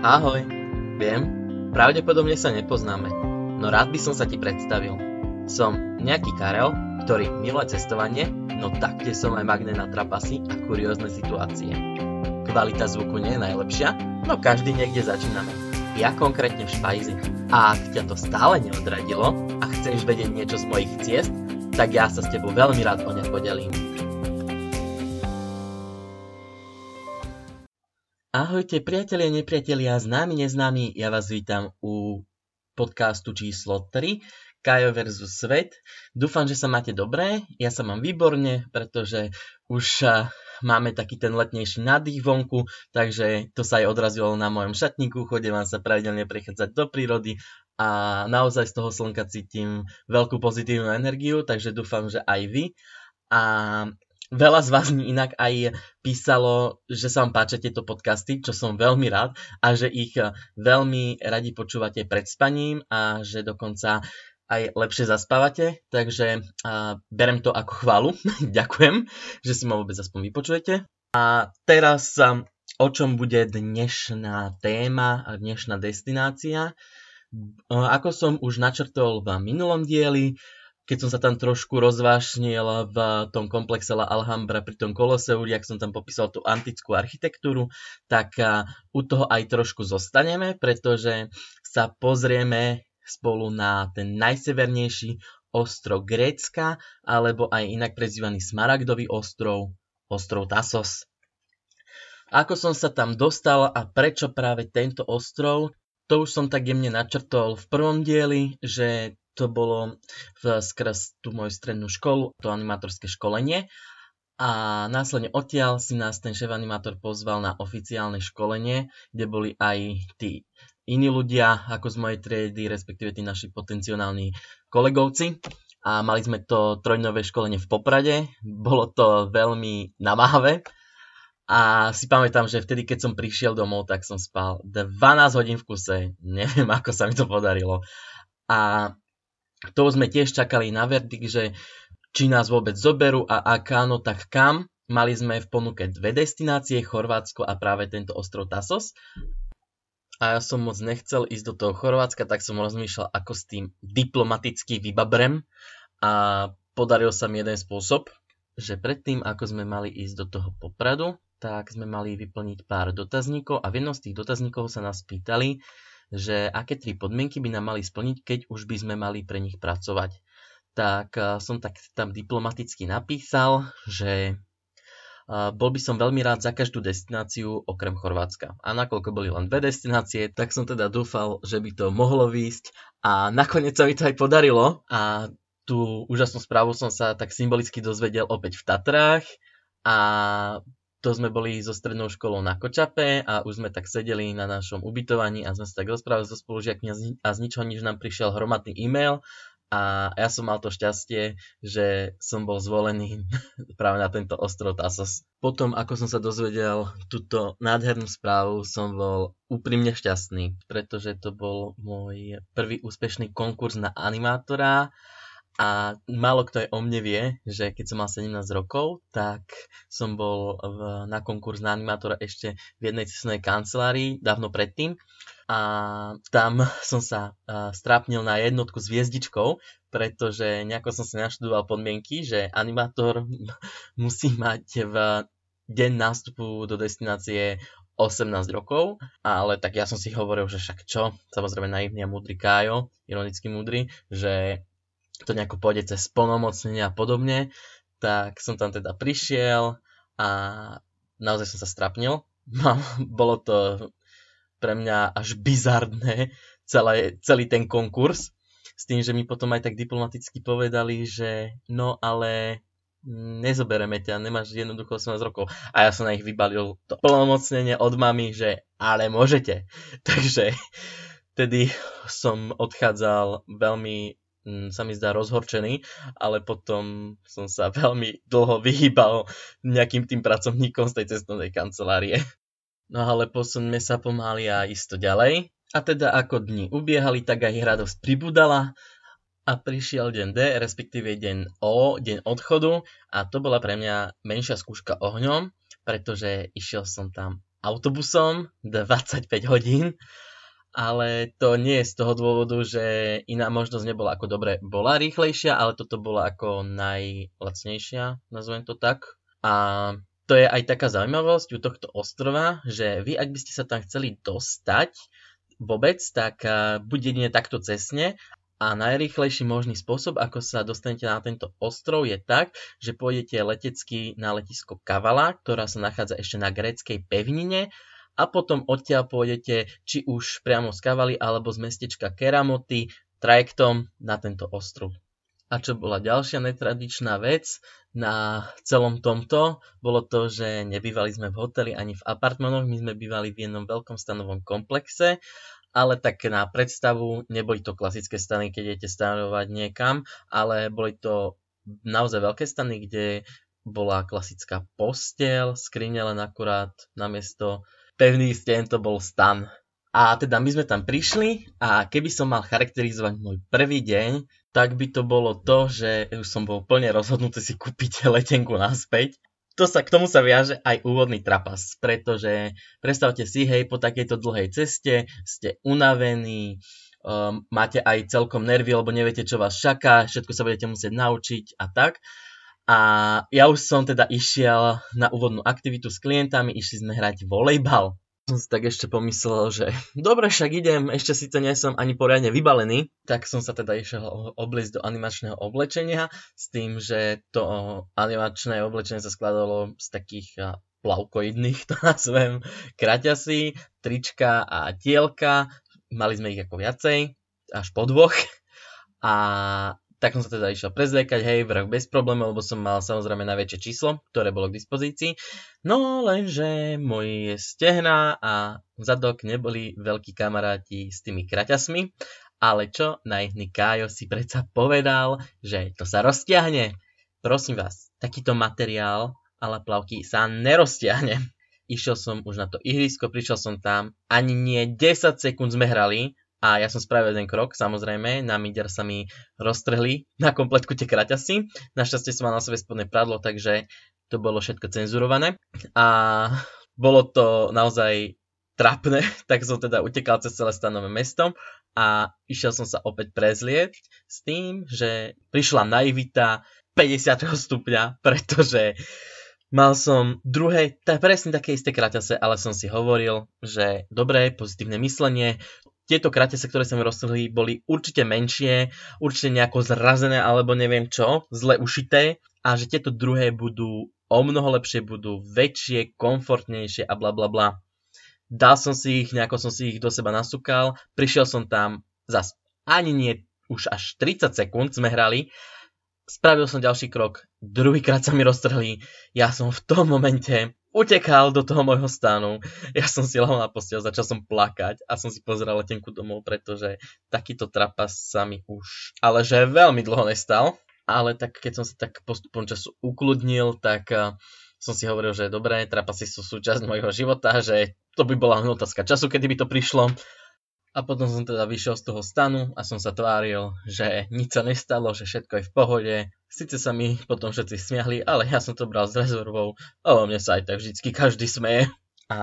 Ahoj, viem, pravdepodobne sa nepoznáme, no rád by som sa ti predstavil. Som nejaký Karel, ktorý miluje cestovanie, no taktiež som aj magnet na trapasy a kuriózne situácie. Kvalita zvuku nie je najlepšia, no každý niekde začíname. Ja konkrétne v špajzi. A ak ťa to stále neodradilo a chceš vedieť niečo z mojich ciest, tak ja sa s tebou veľmi rád o ne podelím. Ahojte priatelia, nepriatelia, známi, neznámi, ja vás vítam u podcastu číslo 3, Kajo versus Svet. Dúfam, že sa máte dobré, ja sa mám výborne, pretože už máme taký ten letnejší nádych vonku, takže to sa aj odrazilo na mojom šatníku, chodím vám sa pravidelne prechádzať do prírody a naozaj z toho slnka cítim veľkú pozitívnu energiu, takže dúfam, že aj vy. A Veľa z vás mi inak aj písalo, že sa vám páčia tieto podcasty, čo som veľmi rád a že ich veľmi radi počúvate pred spaním a že dokonca aj lepšie zaspávate, takže uh, berem to ako chválu. Ďakujem, že si ma vôbec aspoň vypočujete. A teraz um, o čom bude dnešná téma dnešná destinácia. Ako som už načrtol v minulom dieli, keď som sa tam trošku rozvášnil v tom komplexe La Alhambra pri tom Koloseu, jak som tam popísal tú antickú architektúru, tak u toho aj trošku zostaneme, pretože sa pozrieme spolu na ten najsevernejší ostrov Grécka, alebo aj inak prezývaný Smaragdový ostrov, ostrov Tasos. Ako som sa tam dostal a prečo práve tento ostrov, to už som tak jemne načrtol v prvom dieli, že to bolo v, skres tú moju strednú školu, to animátorské školenie. A následne odtiaľ si nás ten šéf animátor pozval na oficiálne školenie, kde boli aj tí iní ľudia ako z mojej triedy, respektíve tí naši potenciálni kolegovci. A mali sme to trojnové školenie v Poprade. Bolo to veľmi namáhavé. A si pamätám, že vtedy, keď som prišiel domov, tak som spal 12 hodín v kuse. Neviem, ako sa mi to podarilo. A to sme tiež čakali na verdikt, že či nás vôbec zoberú a ak áno, tak kam. Mali sme v ponuke dve destinácie, Chorvátsko a práve tento ostrov Tasos. A ja som moc nechcel ísť do toho Chorvátska, tak som rozmýšľal, ako s tým diplomaticky vybabrem. A podaril sa mi jeden spôsob, že predtým, ako sme mali ísť do toho Popradu, tak sme mali vyplniť pár dotazníkov a v jednom z tých dotazníkov sa nás pýtali, že aké tri podmienky by nám mali splniť, keď už by sme mali pre nich pracovať. Tak eh, som tak tam diplomaticky napísal, že eh, bol by som veľmi rád za každú destináciu okrem Chorvátska. A nakoľko boli len dve destinácie, tak som teda dúfal, že by to mohlo výjsť a nakoniec sa mi to aj podarilo a tú úžasnú správu som sa tak symbolicky dozvedel opäť v Tatrách a to sme boli so strednou školou na Kočape a už sme tak sedeli na našom ubytovaní a sme sa tak rozprávali so spolužiakmi a z ničoho nič nám prišiel hromadný e-mail a ja som mal to šťastie, že som bol zvolený práve na tento ostrov Tasos. Potom, ako som sa dozvedel túto nádhernú správu, som bol úprimne šťastný, pretože to bol môj prvý úspešný konkurs na animátora a málo kto aj o mne vie, že keď som mal 17 rokov, tak som bol v, na konkurs na animátora ešte v jednej cestnej kancelárii dávno predtým. A tam som sa uh, strápnil na jednotku s hviezdičkou, pretože nejako som si naštudoval podmienky, že animátor musí mať v deň nástupu do destinácie 18 rokov, ale tak ja som si hovoril, že však čo, samozrejme naivný a múdry Kájo, ironicky múdry, že to nejako pôjde cez plnomocnenie a podobne, tak som tam teda prišiel a naozaj som sa strapnil. Bolo to pre mňa až bizardné celé, celý ten konkurs, s tým, že mi potom aj tak diplomaticky povedali, že no ale nezobereme ťa, nemáš jednoducho 18 rokov. A ja som na nich vybalil to plnomocnenie od mami, že ale môžete. Takže tedy som odchádzal veľmi sa mi zdá rozhorčený, ale potom som sa veľmi dlho vyhýbal nejakým tým pracovníkom z tej cestovnej kancelárie. No ale posuňme sa pomaly a isto ďalej. A teda ako dni ubiehali, tak aj radosť pribudala a prišiel deň D, respektíve deň O, deň odchodu a to bola pre mňa menšia skúška ohňom, pretože išiel som tam autobusom 25 hodín, ale to nie je z toho dôvodu, že iná možnosť nebola ako dobre, bola rýchlejšia, ale toto bola ako najlacnejšia, nazvem to tak. A to je aj taká zaujímavosť u tohto ostrova, že vy, ak by ste sa tam chceli dostať vôbec, tak buď jedine takto cesne a najrýchlejší možný spôsob, ako sa dostanete na tento ostrov, je tak, že pôjdete letecky na letisko Kavala, ktorá sa nachádza ešte na gréckej pevnine a potom odtiaľ pôjdete či už priamo z Kavaly alebo z mestečka Keramoty trajektom na tento ostrov. A čo bola ďalšia netradičná vec na celom tomto, bolo to, že nebývali sme v hoteli ani v apartmanoch, my sme bývali v jednom veľkom stanovom komplexe ale tak na predstavu neboli to klasické stany, keď idete stanovať niekam, ale boli to naozaj veľké stany, kde bola klasická postel, skrine len akurát namiesto pevných stien to bol stan. A teda my sme tam prišli a keby som mal charakterizovať môj prvý deň, tak by to bolo to, že už som bol plne rozhodnutý si kúpiť letenku naspäť to sa, k tomu sa viaže aj úvodný trapas, pretože predstavte si, hej, po takejto dlhej ceste ste unavení, um, máte aj celkom nervy, lebo neviete, čo vás čaká, všetko sa budete musieť naučiť a tak. A ja už som teda išiel na úvodnú aktivitu s klientami, išli sme hrať volejbal som si tak ešte pomyslel, že dobre, však idem, ešte síce nie som ani poriadne vybalený, tak som sa teda išiel obliecť do animačného oblečenia s tým, že to animačné oblečenie sa skladalo z takých plavkoidných, to nazvem, kraťasy, trička a tielka. Mali sme ich ako viacej, až po dvoch. A tak som sa teda išiel prezliekať, hej, vrch bez problémov, lebo som mal samozrejme najväčšie číslo, ktoré bolo k dispozícii. No lenže moje stehna a zadok neboli veľkí kamaráti s tými kraťasmi, ale čo, naivný Kájo si predsa povedal, že to sa roztiahne. Prosím vás, takýto materiál ale plavky sa neroztiahne. Išiel som už na to ihrisko, prišiel som tam, ani nie 10 sekúnd sme hrali a ja som spravil jeden krok, samozrejme, na midiar sa mi roztrhli na kompletku tie kraťasy. Našťastie som mal na sebe spodné pradlo, takže to bolo všetko cenzurované. A bolo to naozaj trapné, tak som teda utekal cez celé stanové mesto a išiel som sa opäť prezlieť s tým, že prišla naivita 50. stupňa, pretože Mal som druhé, tá presne také isté kraťase, ale som si hovoril, že dobré, pozitívne myslenie, tieto kratese, ktoré sa mi roztrhli, boli určite menšie, určite nejako zrazené alebo neviem čo, zle ušité. A že tieto druhé budú o mnoho lepšie, budú väčšie, komfortnejšie a bla bla bla. Dal som si ich, nejako som si ich do seba nasúkal, prišiel som tam zas ani nie už až 30 sekúnd sme hrali, spravil som ďalší krok, druhýkrát sa mi roztrhli, ja som v tom momente utekal do toho môjho stanu. Ja som si lahol na postel, začal som plakať a som si pozrel letenku domov, pretože takýto trapas sa mi už, ale že veľmi dlho nestal. Ale tak keď som sa tak postupom času ukludnil, tak uh, som si hovoril, že dobré, trapasy sú súčasť môjho života, že to by bola otázka času, kedy by to prišlo. A potom som teda vyšiel z toho stanu a som sa tváril, že nič sa nestalo, že všetko je v pohode. Sice sa mi potom všetci smiahli, ale ja som to bral s rezervou, lebo mne sa aj tak vždycky každý smeje. A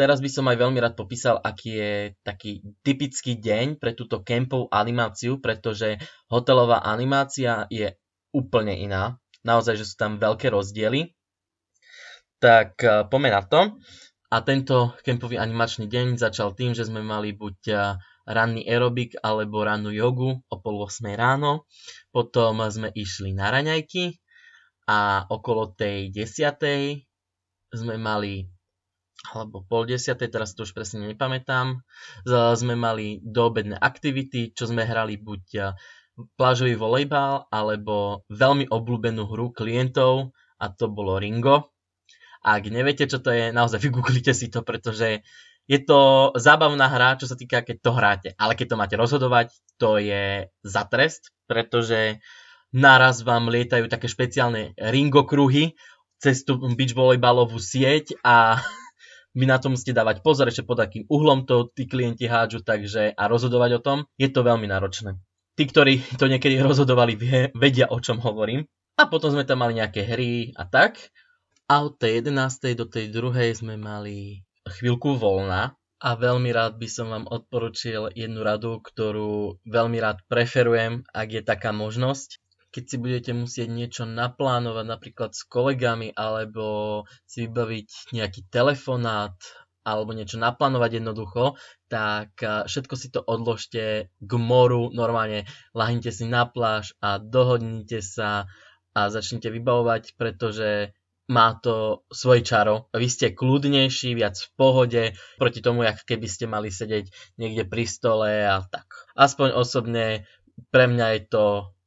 teraz by som aj veľmi rád popísal, aký je taký typický deň pre túto kempovú animáciu, pretože hotelová animácia je úplne iná. Naozaj, že sú tam veľké rozdiely. Tak eh, poďme na to. A tento kempový animačný deň začal tým, že sme mali buď ranný aerobik alebo rannú jogu o pol 8 ráno. Potom sme išli na raňajky a okolo tej 10. sme mali alebo pol desiatej, teraz to už presne nepamätám, sme mali doobedné aktivity, čo sme hrali buď plážový volejbal alebo veľmi obľúbenú hru klientov a to bolo Ringo. Ak neviete, čo to je, naozaj vygooglite si to, pretože je to zábavná hra, čo sa týka, keď to hráte. Ale keď to máte rozhodovať, to je za trest, pretože naraz vám lietajú také špeciálne ringokruhy cez tú beach volejbalovú sieť a vy na to musíte dávať pozor ešte pod akým uhlom to tí klienti hádžu, takže a rozhodovať o tom, je to veľmi náročné. Tí, ktorí to niekedy rozhodovali, vedia, o čom hovorím. A potom sme tam mali nejaké hry a tak. A od tej 11. do tej 2. sme mali chvíľku voľna a veľmi rád by som vám odporučil jednu radu, ktorú veľmi rád preferujem, ak je taká možnosť. Keď si budete musieť niečo naplánovať napríklad s kolegami alebo si vybaviť nejaký telefonát alebo niečo naplánovať jednoducho, tak všetko si to odložte k moru, normálne lahnite si na pláž a dohodnite sa a začnite vybavovať, pretože má to svoj čaro. Vy ste kľudnejší, viac v pohode, proti tomu, jak keby ste mali sedieť niekde pri stole a tak. Aspoň osobne pre mňa je to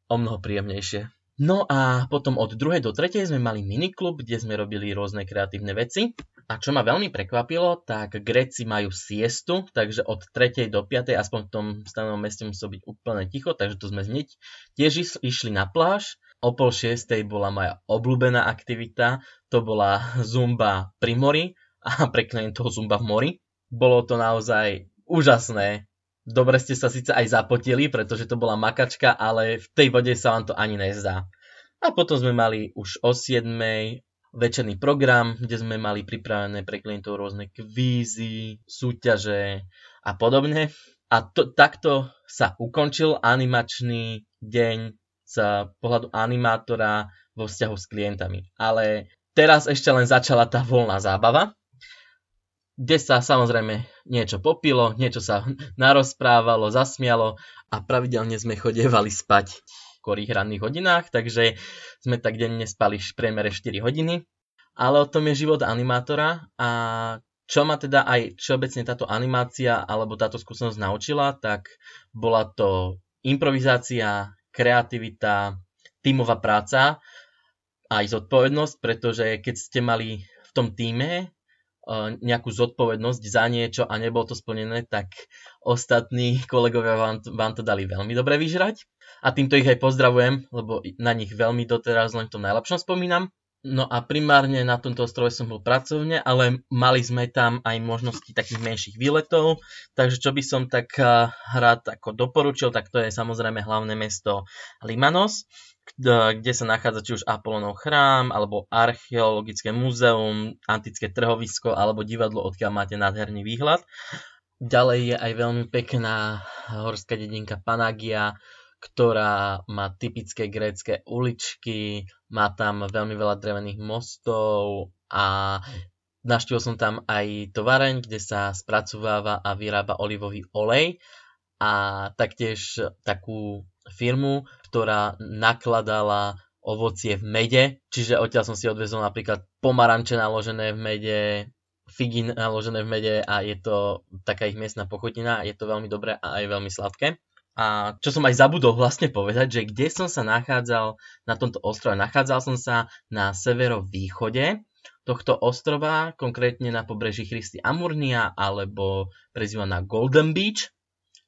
o mnoho príjemnejšie. No a potom od druhej do tretej sme mali miniklub, kde sme robili rôzne kreatívne veci. A čo ma veľmi prekvapilo, tak Gréci majú siestu, takže od 3. do 5. aspoň v tom stanovom meste muselo byť úplne ticho, takže to sme hneď tiež išli na pláž o pol šiestej bola moja obľúbená aktivita, to bola zumba pri mori a pre klientov zumba v mori. Bolo to naozaj úžasné. Dobre ste sa síce aj zapotili, pretože to bola makačka, ale v tej vode sa vám to ani nezdá. A potom sme mali už o 7 večerný program, kde sme mali pripravené pre klientov rôzne kvízy, súťaže a podobne. A to, takto sa ukončil animačný deň z pohľadu animátora vo vzťahu s klientami. Ale teraz ešte len začala tá voľná zábava, kde sa samozrejme niečo popilo, niečo sa narozprávalo, zasmialo a pravidelne sme chodievali spať v korých ranných hodinách, takže sme tak denne spali v priemere 4 hodiny. Ale o tom je život animátora a čo ma teda aj všeobecne táto animácia alebo táto skúsenosť naučila, tak bola to improvizácia, kreativita, tímová práca a aj zodpovednosť, pretože keď ste mali v tom týme eh, nejakú zodpovednosť za niečo a nebolo to splnené, tak ostatní kolegovia vám, vám to dali veľmi dobre vyžrať. A týmto ich aj pozdravujem, lebo na nich veľmi doteraz len v tom najlepšom spomínam. No a primárne na tomto ostrove som bol pracovne, ale mali sme tam aj možnosti takých menších výletov, takže čo by som tak eh, rád ako doporučil, tak to je samozrejme hlavné mesto Limanos, kde sa nachádza či už Apolonov chrám, alebo archeologické múzeum, antické trhovisko, alebo divadlo, odkiaľ máte nádherný výhľad. Ďalej je aj veľmi pekná horská dedinka Panagia, ktorá má typické grécké uličky, má tam veľmi veľa drevených mostov a naštívil som tam aj tovareň, kde sa spracováva a vyrába olivový olej a taktiež takú firmu, ktorá nakladala ovocie v mede, čiže odtiaľ som si odvezol napríklad pomaranče naložené v mede, figy naložené v mede a je to taká ich miestna pochutina, je to veľmi dobré a aj veľmi sladké. A čo som aj zabudol vlastne povedať, že kde som sa nachádzal na tomto ostrove? Nachádzal som sa na severovýchode tohto ostrova, konkrétne na pobreží Christy Amurnia alebo prezývaná Golden Beach.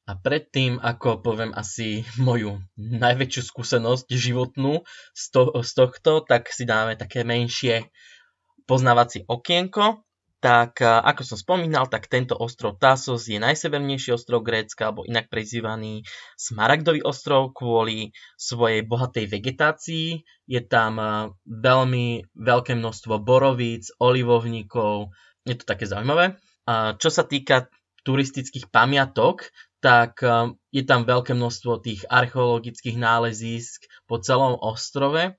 A predtým, ako poviem asi moju najväčšiu skúsenosť životnú z, to, z tohto, tak si dáme také menšie poznávacie okienko tak ako som spomínal, tak tento ostrov Tasos je najsevernejší ostrov Grécka, alebo inak prezývaný Smaragdový ostrov kvôli svojej bohatej vegetácii. Je tam veľmi veľké množstvo borovíc, olivovníkov, je to také zaujímavé. A čo sa týka turistických pamiatok, tak je tam veľké množstvo tých archeologických nálezísk po celom ostrove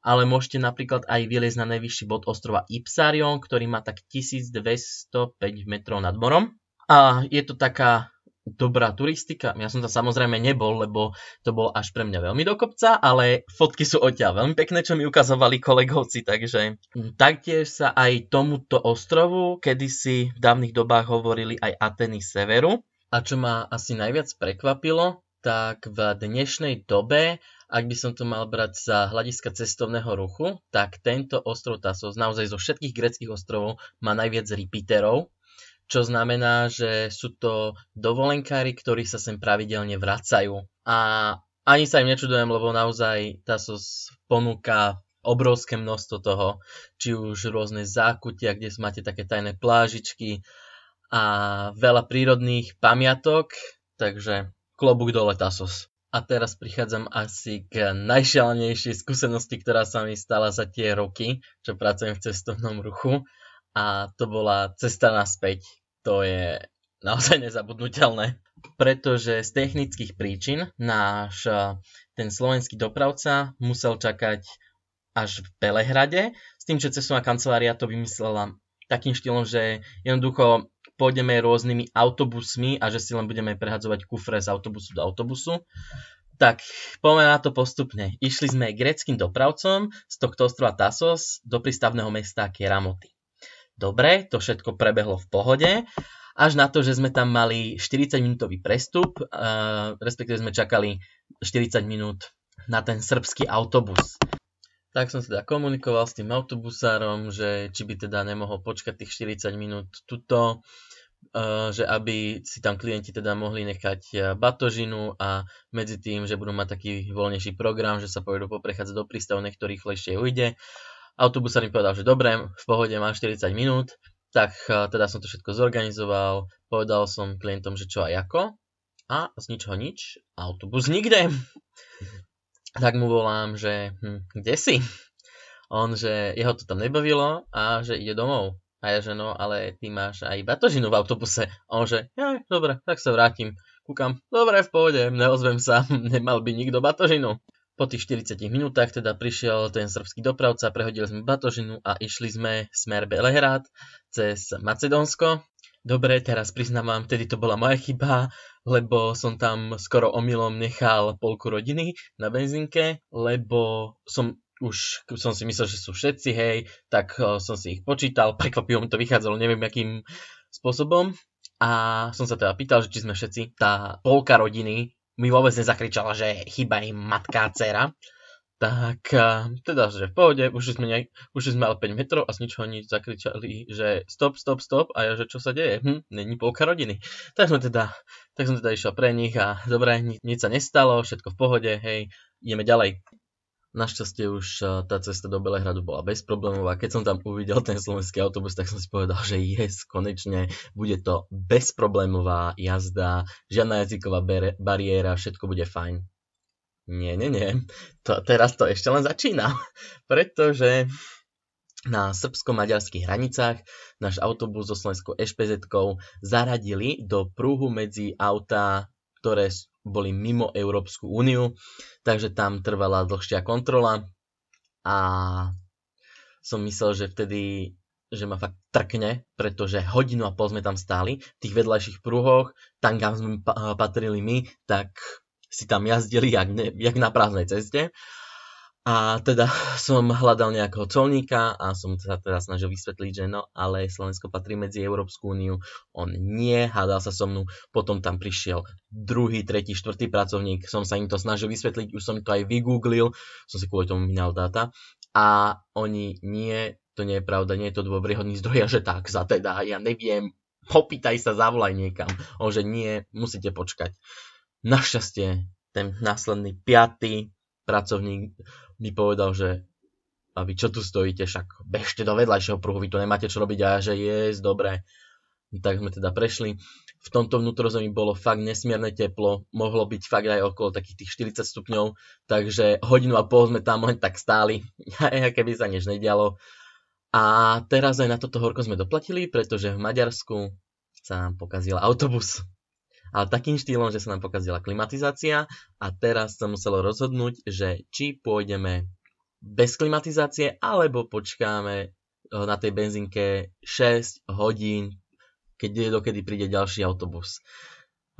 ale môžete napríklad aj vyliezť na najvyšší bod ostrova Ipsarion, ktorý má tak 1205 metrov nad morom. A je to taká dobrá turistika. Ja som tam samozrejme nebol, lebo to bolo až pre mňa veľmi do kopca, ale fotky sú odtiaľ veľmi pekné, čo mi ukazovali kolegovci, takže taktiež sa aj tomuto ostrovu kedysi v dávnych dobách hovorili aj Ateny Severu. A čo ma asi najviac prekvapilo, tak v dnešnej dobe ak by som to mal brať za hľadiska cestovného ruchu, tak tento ostrov Tasos naozaj zo všetkých greckých ostrovov má najviac repeaterov, čo znamená, že sú to dovolenkári, ktorí sa sem pravidelne vracajú. A ani sa im nečudujem, lebo naozaj Tasos ponúka obrovské množstvo toho, či už rôzne zákutia, kde máte také tajné plážičky a veľa prírodných pamiatok, takže klobúk dole Tasos. A teraz prichádzam asi k najšialenejšej skúsenosti, ktorá sa mi stala za tie roky, čo pracujem v cestovnom ruchu. a to bola cesta naspäť. To je naozaj nezabudnutelné, pretože z technických príčin náš ten slovenský dopravca musel čakať až v Belehrade, s tým, že cestovná kancelária to vymyslela takým štýlom, že jednoducho pôjdeme rôznymi autobusmi a že si len budeme prehadzovať kufre z autobusu do autobusu. Tak, poďme na to postupne. Išli sme greckým dopravcom z tohto ostrova Tasos do prístavného mesta Keramoty. Dobre, to všetko prebehlo v pohode, až na to, že sme tam mali 40-minútový prestup, uh, respektíve sme čakali 40 minút na ten srbský autobus. Tak som teda komunikoval s tým autobusárom, že či by teda nemohol počkať tých 40 minút tuto, že aby si tam klienti teda mohli nechať e, batožinu a medzi tým, že budú mať taký voľnejší program, že sa pôjdu poprechádzať do prístavu, nech to rýchlejšie ujde. Autobusár mi povedal, že dobre, v pohode má 40 minút, tak uh, teda som to všetko zorganizoval, povedal som klientom, že čo a ako a z ničoho nič, autobus nikde tak mu volám, že hm, kde si? On, že jeho to tam nebavilo a že ide domov. A ja, že no, ale ty máš aj batožinu v autobuse. A on, že ja, dobre, tak sa vrátim. Kúkam, dobre, v pohode, neozvem sa, nemal by nikto batožinu. Po tých 40 minútach teda prišiel ten srbský dopravca, prehodili sme batožinu a išli sme smer Belehrad cez Macedónsko. Dobre, teraz priznávam, vtedy to bola moja chyba, lebo som tam skoro omylom nechal polku rodiny na benzínke, lebo som už som si myslel, že sú všetci, hej, tak uh, som si ich počítal, prekvapivo mi to vychádzalo, neviem akým spôsobom. A som sa teda pýtal, že či sme všetci, tá polka rodiny mi vôbec nezakričala, že chyba im matka a dcera. Tak teda, že v pohode, už sme, nejak, už sme ale 5 metrov a z ničoho nič zakričali, že stop, stop, stop a ja, že čo sa deje? Hm, není polka rodiny. Tak sme teda, tak som teda išiel pre nich a dobre, nič, nič sa nestalo, všetko v pohode, hej, ideme ďalej. Našťastie už tá cesta do Belehradu bola bezproblémová. Keď som tam uvidel ten slovenský autobus, tak som si povedal, že yes, konečne bude to bezproblémová jazda, žiadna jazyková bariéra, všetko bude fajn. Nie, nie, nie. To, teraz to ešte len začína. Pretože na srbsko-maďarských hranicách náš autobus so slovenskou ešpz zaradili do prúhu medzi autá, ktoré boli mimo Európsku úniu, takže tam trvala dlhšia kontrola a som myslel, že vtedy že ma fakt trkne, pretože hodinu a pol sme tam stáli v tých vedľajších prúhoch, tam kam sme patrili my, tak si tam jazdili jak, ne, jak na prázdnej ceste. A teda som hľadal nejakého colníka a som sa teda snažil vysvetliť, že no, ale Slovensko patrí medzi Európsku úniu, on nie, hádal sa so mnou, potom tam prišiel druhý, tretí, štvrtý pracovník, som sa im to snažil vysvetliť, už som to aj vygooglil, som si kvôli tomu minal dáta a oni nie, to nie je pravda, nie je to dôveryhodný zdroj, že tak za teda, ja neviem, popýtaj sa, zavolaj niekam. On, že nie, musíte počkať. Našťastie ten následný piatý pracovník mi povedal, že a vy čo tu stojíte, však bežte do vedľajšieho pruhu, vy tu nemáte čo robiť a ja, že je, dobre. Tak sme teda prešli. V tomto vnútrozemí bolo fakt nesmierne teplo, mohlo byť fakt aj okolo takých tých 40 stupňov, takže hodinu a pol sme tam len tak stáli, keby sa nič nedialo. A teraz aj na toto horko sme doplatili, pretože v Maďarsku sa nám pokazil autobus ale takým štýlom, že sa nám pokazila klimatizácia a teraz sa muselo rozhodnúť, že či pôjdeme bez klimatizácie alebo počkáme eh, na tej benzínke 6 hodín, keď dokedy príde ďalší autobus.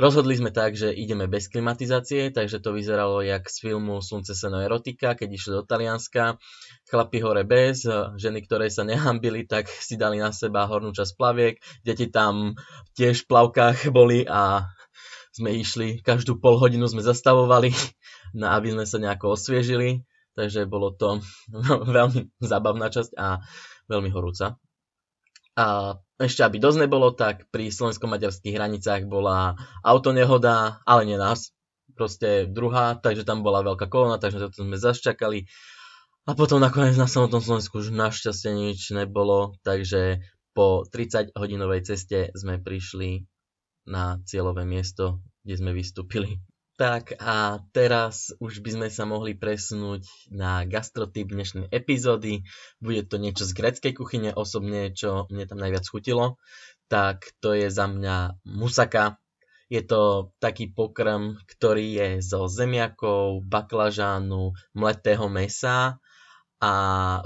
Rozhodli sme tak, že ideme bez klimatizácie, takže to vyzeralo jak z filmu Slunce, seno, erotika, keď išli do Talianska. Chlapi hore bez, ženy, ktoré sa nehambili, tak si dali na seba hornú časť plaviek. Deti tam tiež v plavkách boli a sme išli, každú pol hodinu sme zastavovali, na, aby sme sa nejako osviežili, takže bolo to veľmi zábavná časť a veľmi horúca. A ešte aby dosť nebolo, tak pri slovensko-maďarských hranicách bola autonehoda, ale nie nás, proste druhá, takže tam bola veľká kolona, takže to sme zaščakali. A potom nakoniec na samotnom Slovensku už našťastie nič nebolo, takže po 30 hodinovej ceste sme prišli na cieľové miesto, kde sme vystúpili. Tak a teraz už by sme sa mohli presunúť na gastrotyp dnešnej epizódy. Bude to niečo z greckej kuchyne, osobne čo mne tam najviac chutilo. Tak to je za mňa musaka. Je to taký pokrm, ktorý je zo zemiakov, baklažánu, mletého mesa a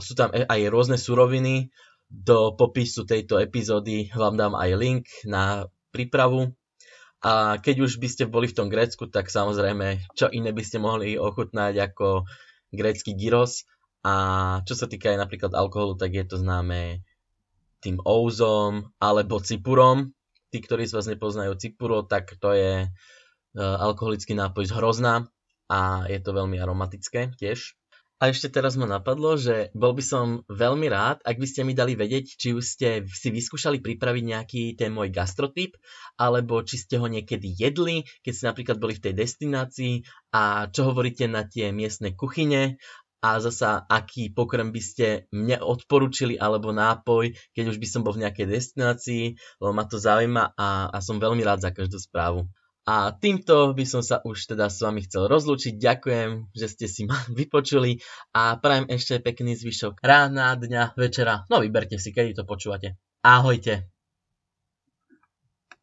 sú tam aj rôzne suroviny. Do popisu tejto epizódy vám dám aj link na prípravu a keď už by ste boli v tom Grécku, tak samozrejme, čo iné by ste mohli ochutnať ako grécky gyros. A čo sa týka aj napríklad alkoholu, tak je to známe tým ouzom alebo cipurom. Tí, ktorí z vás nepoznajú cipuro, tak to je uh, alkoholický nápoj z hrozna a je to veľmi aromatické tiež. A ešte teraz ma napadlo, že bol by som veľmi rád, ak by ste mi dali vedieť, či už ste si vyskúšali pripraviť nejaký ten môj gastrotyp, alebo či ste ho niekedy jedli, keď ste napríklad boli v tej destinácii a čo hovoríte na tie miestne kuchyne a zasa aký pokrm by ste mne odporučili alebo nápoj, keď už by som bol v nejakej destinácii, lebo ma to zaujíma a, a som veľmi rád za každú správu. A týmto by som sa už teda s vami chcel rozlúčiť. Ďakujem, že ste si ma vypočuli a prajem ešte pekný zvyšok rána, dňa, večera. No vyberte si, kedy to počúvate. Ahojte.